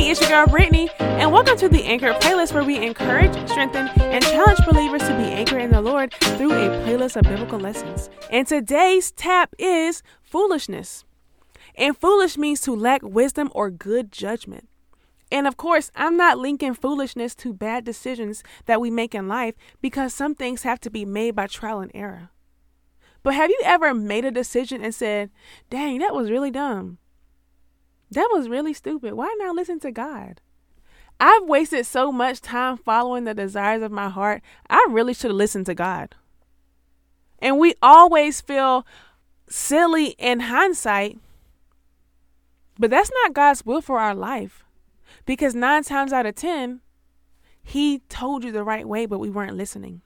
Hey, it's your girl Brittney, and welcome to the Anchor playlist where we encourage, strengthen, and challenge believers to be anchored in the Lord through a playlist of biblical lessons. And today's tap is foolishness. And foolish means to lack wisdom or good judgment. And of course, I'm not linking foolishness to bad decisions that we make in life because some things have to be made by trial and error. But have you ever made a decision and said, dang, that was really dumb? That was really stupid. Why not listen to God? I've wasted so much time following the desires of my heart. I really should have listened to God. And we always feel silly in hindsight, but that's not God's will for our life. Because nine times out of 10, He told you the right way, but we weren't listening.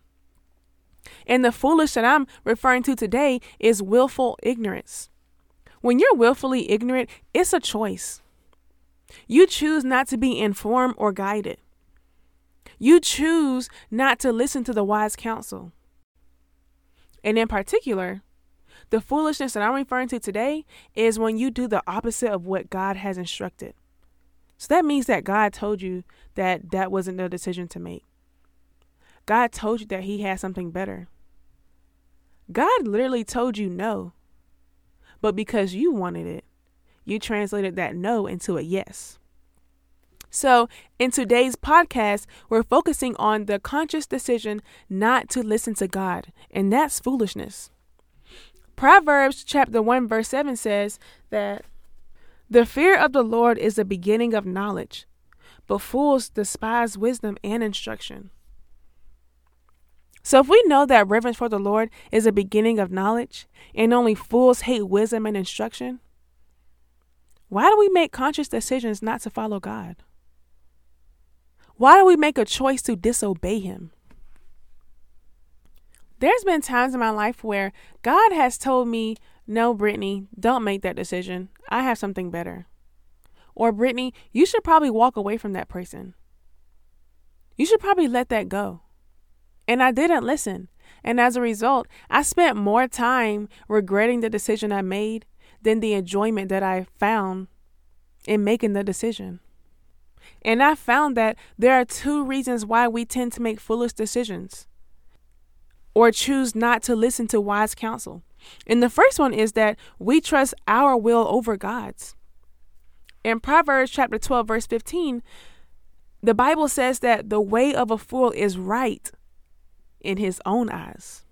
And the foolish that I'm referring to today is willful ignorance. When you're willfully ignorant, it's a choice. You choose not to be informed or guided. You choose not to listen to the wise counsel. And in particular, the foolishness that I'm referring to today is when you do the opposite of what God has instructed. So that means that God told you that that wasn't the decision to make. God told you that He had something better. God literally told you no. But because you wanted it, you translated that no into a yes. So, in today's podcast, we're focusing on the conscious decision not to listen to God, and that's foolishness. Proverbs chapter 1 verse 7 says that the fear of the Lord is the beginning of knowledge, but fools despise wisdom and instruction. So, if we know that reverence for the Lord is a beginning of knowledge, and only fools hate wisdom and instruction, why do we make conscious decisions not to follow God? Why do we make a choice to disobey Him? There's been times in my life where God has told me, No, Brittney, don't make that decision. I have something better. Or, Brittney, you should probably walk away from that person. You should probably let that go. And I didn't listen. And as a result, I spent more time regretting the decision I made than the enjoyment that I found in making the decision. And I found that there are two reasons why we tend to make foolish decisions or choose not to listen to wise counsel. And the first one is that we trust our will over God's. In Proverbs chapter 12, verse 15, the Bible says that the way of a fool is right, in his own eyes.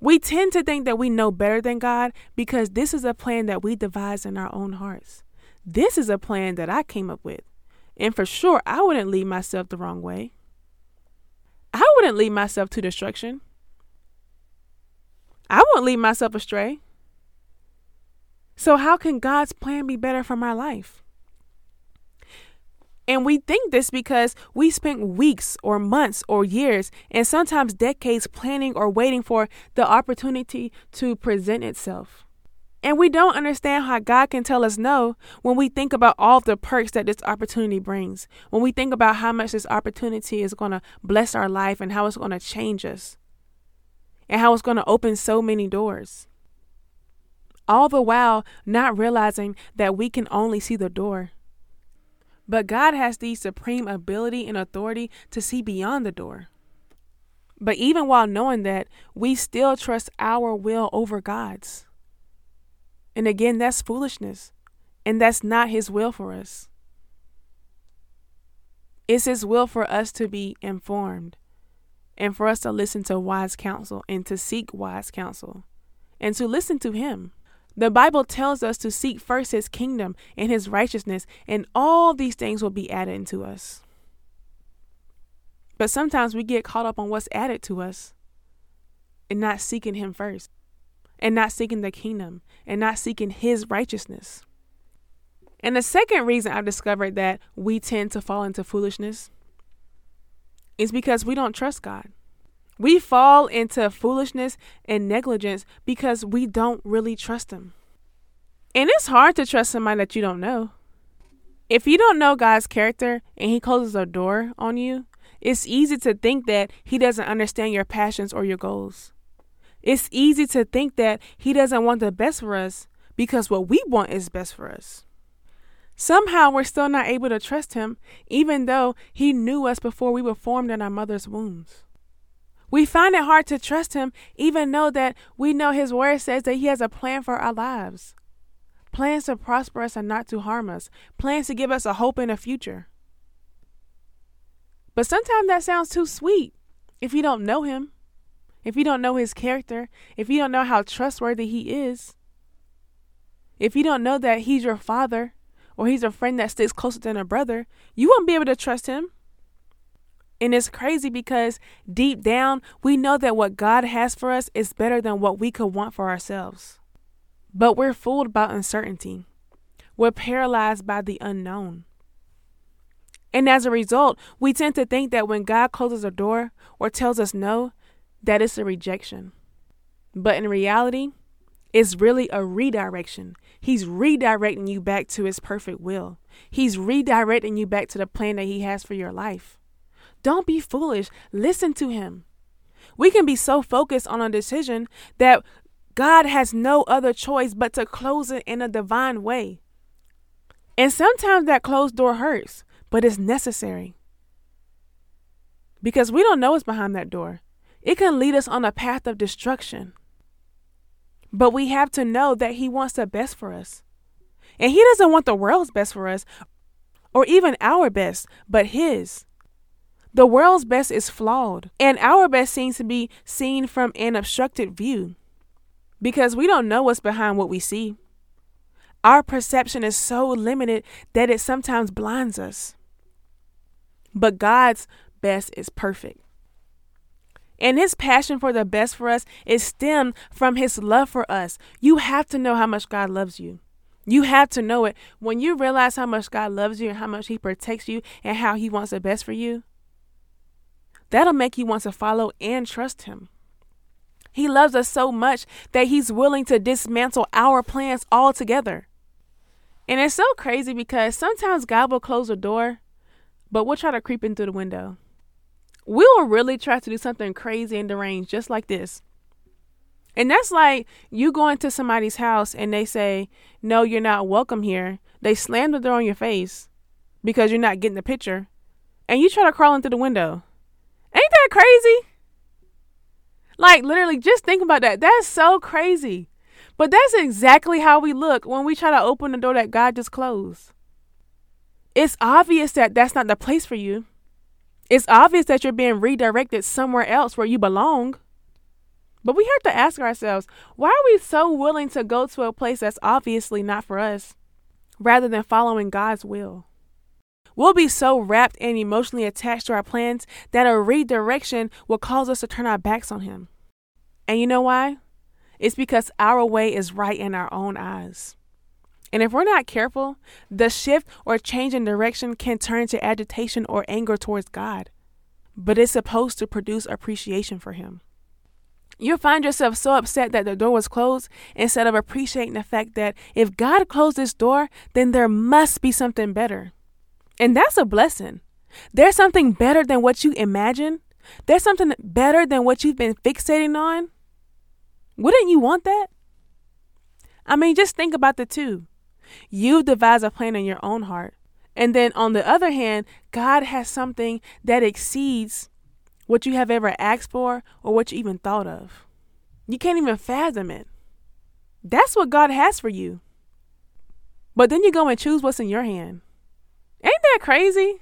We tend to think that we know better than God because this is a plan that we devise in our own hearts. This is a plan that I came up with. And for sure, I wouldn't lead myself the wrong way. I wouldn't lead myself to destruction. I wouldn't lead myself astray. So, how can God's plan be better for my life? And we think this because we spent weeks or months or years and sometimes decades planning or waiting for the opportunity to present itself. And we don't understand how God can tell us no when we think about all the perks that this opportunity brings. When we think about how much this opportunity is going to bless our life and how it's going to change us and how it's going to open so many doors. All the while not realizing that we can only see the door but God has the supreme ability and authority to see beyond the door. But even while knowing that, we still trust our will over God's. And again, that's foolishness. And that's not His will for us. It's His will for us to be informed and for us to listen to wise counsel and to seek wise counsel and to listen to Him. The Bible tells us to seek first his kingdom and his righteousness, and all these things will be added to us. But sometimes we get caught up on what's added to us and not seeking him first, and not seeking the kingdom, and not seeking his righteousness. And the second reason I've discovered that we tend to fall into foolishness is because we don't trust God. We fall into foolishness and negligence because we don't really trust Him. And it's hard to trust somebody that you don't know. If you don't know God's character and He closes a door on you, it's easy to think that He doesn't understand your passions or your goals. It's easy to think that He doesn't want the best for us because what we want is best for us. Somehow we're still not able to trust Him, even though He knew us before we were formed in our mother's wombs. We find it hard to trust Him, even though that we know His Word says that He has a plan for our lives plans to prosper us and not to harm us, plans to give us a hope in a future. But sometimes that sounds too sweet if you don't know Him, if you don't know His character, if you don't know how trustworthy He is, if you don't know that He's your Father or He's a friend that sticks closer than a brother, you won't be able to trust Him. And it's crazy because deep down, we know that what God has for us is better than what we could want for ourselves. But we're fooled by uncertainty. We're paralyzed by the unknown. And as a result, we tend to think that when God closes a door or tells us no, that it's a rejection. But in reality, it's really a redirection. He's redirecting you back to his perfect will. He's redirecting you back to the plan that he has for your life. Don't be foolish. Listen to him. We can be so focused on a decision that God has no other choice but to close it in a divine way. And sometimes that closed door hurts, but it's necessary. Because we don't know what's behind that door. It can lead us on a path of destruction. But we have to know that He wants the best for us. And He doesn't want the world's best for us, or even our best, but His. The world's best is flawed, and our best seems to be seen from an obstructed view because we don't know what's behind what we see. Our perception is so limited that it sometimes blinds us. But God's best is perfect. And his passion for the best for us is stemmed from his love for us. You have to know how much God loves you. You have to know it. When you realize how much God loves you and how much he protects you and how he wants the best for you, that'll make you want to follow and trust him. He loves us so much that he's willing to dismantle our plans altogether. And it's so crazy because sometimes God will close a door, but we'll try to creep in through the window. We will really try to do something crazy and deranged just like this. And that's like you go into somebody's house and they say, No, you're not welcome here. They slam the door on your face because you're not getting the picture. And you try to crawl into the window. Ain't that crazy? Like, literally, just think about that. That's so crazy. But that's exactly how we look when we try to open the door that God just closed. It's obvious that that's not the place for you. It's obvious that you're being redirected somewhere else where you belong. But we have to ask ourselves why are we so willing to go to a place that's obviously not for us rather than following God's will? We'll be so wrapped and emotionally attached to our plans that a redirection will cause us to turn our backs on Him. And you know why? It's because our way is right in our own eyes. And if we're not careful, the shift or change in direction can turn to agitation or anger towards God. But it's supposed to produce appreciation for Him. You'll find yourself so upset that the door was closed instead of appreciating the fact that if God closed this door, then there must be something better. And that's a blessing. There's something better than what you imagine. There's something better than what you've been fixating on. Wouldn't you want that? I mean, just think about the two. You devise a plan in your own heart. And then on the other hand, God has something that exceeds what you have ever asked for or what you even thought of. You can't even fathom it. That's what God has for you. But then you go and choose what's in your hand. Ain't that crazy?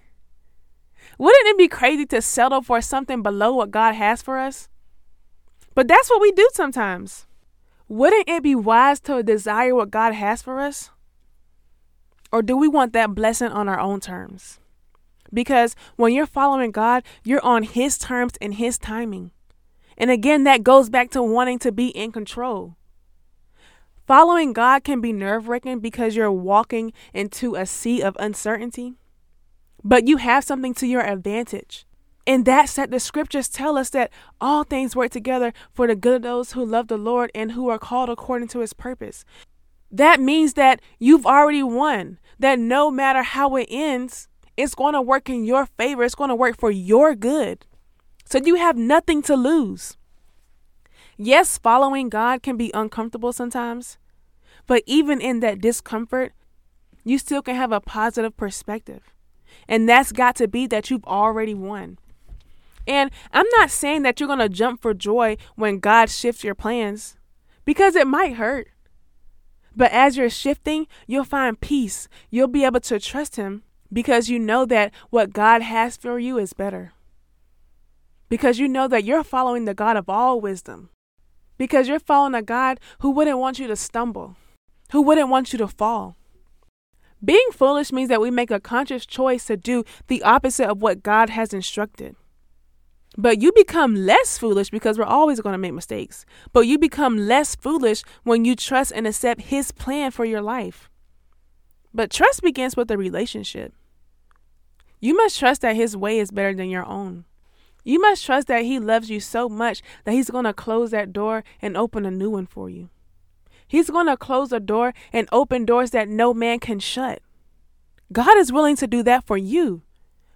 Wouldn't it be crazy to settle for something below what God has for us? But that's what we do sometimes. Wouldn't it be wise to desire what God has for us? Or do we want that blessing on our own terms? Because when you're following God, you're on His terms and His timing. And again, that goes back to wanting to be in control. Following God can be nerve wracking because you're walking into a sea of uncertainty, but you have something to your advantage. And that's that the scriptures tell us that all things work together for the good of those who love the Lord and who are called according to his purpose. That means that you've already won, that no matter how it ends, it's going to work in your favor, it's going to work for your good. So you have nothing to lose. Yes, following God can be uncomfortable sometimes, but even in that discomfort, you still can have a positive perspective. And that's got to be that you've already won. And I'm not saying that you're going to jump for joy when God shifts your plans because it might hurt. But as you're shifting, you'll find peace. You'll be able to trust Him because you know that what God has for you is better. Because you know that you're following the God of all wisdom. Because you're following a God who wouldn't want you to stumble, who wouldn't want you to fall. Being foolish means that we make a conscious choice to do the opposite of what God has instructed. But you become less foolish because we're always going to make mistakes. But you become less foolish when you trust and accept His plan for your life. But trust begins with a relationship. You must trust that His way is better than your own. You must trust that He loves you so much that He's going to close that door and open a new one for you. He's going to close a door and open doors that no man can shut. God is willing to do that for you,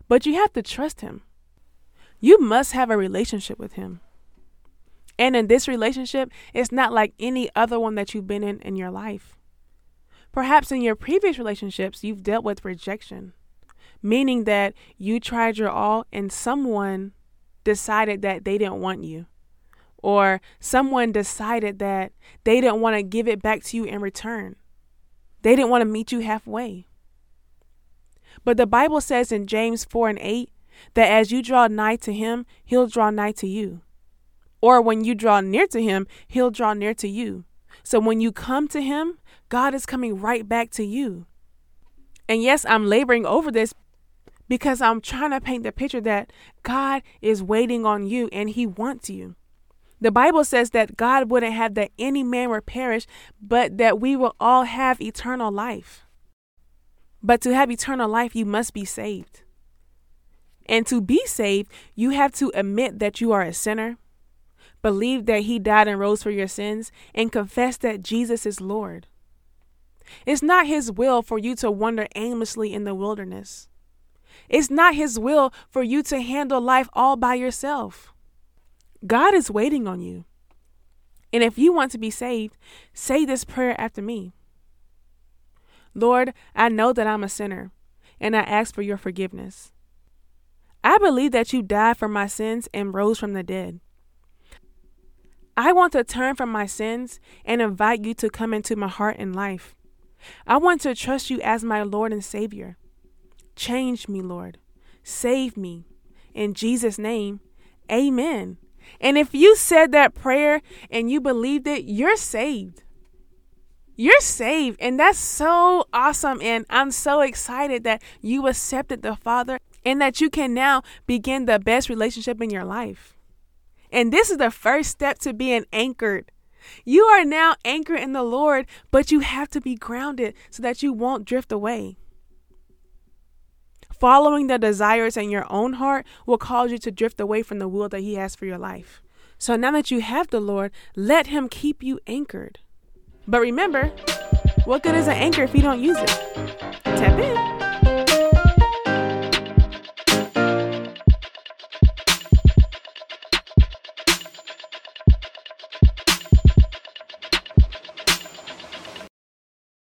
but you have to trust Him. You must have a relationship with Him. And in this relationship, it's not like any other one that you've been in in your life. Perhaps in your previous relationships, you've dealt with rejection, meaning that you tried your all and someone decided that they didn't want you, or someone decided that they didn't want to give it back to you in return. They didn't want to meet you halfway. But the Bible says in James 4 and 8 that as you draw nigh to him, he'll draw nigh to you. Or when you draw near to him, he'll draw near to you. So when you come to him, God is coming right back to you. And yes, I'm laboring over this because I'm trying to paint the picture that God is waiting on you and he wants you. The Bible says that God wouldn't have that any man would perish, but that we will all have eternal life. But to have eternal life, you must be saved. And to be saved, you have to admit that you are a sinner, believe that He died and rose for your sins, and confess that Jesus is Lord. It's not His will for you to wander aimlessly in the wilderness. It's not His will for you to handle life all by yourself. God is waiting on you. And if you want to be saved, say this prayer after me Lord, I know that I'm a sinner, and I ask for your forgiveness. I believe that you died for my sins and rose from the dead. I want to turn from my sins and invite you to come into my heart and life. I want to trust you as my Lord and Savior. Change me, Lord. Save me. In Jesus' name, amen. And if you said that prayer and you believed it, you're saved. You're saved. And that's so awesome. And I'm so excited that you accepted the Father and that you can now begin the best relationship in your life. And this is the first step to being anchored. You are now anchored in the Lord, but you have to be grounded so that you won't drift away. Following the desires in your own heart will cause you to drift away from the will that He has for your life. So now that you have the Lord, let Him keep you anchored. But remember, what good is an anchor if you don't use it? Tap in.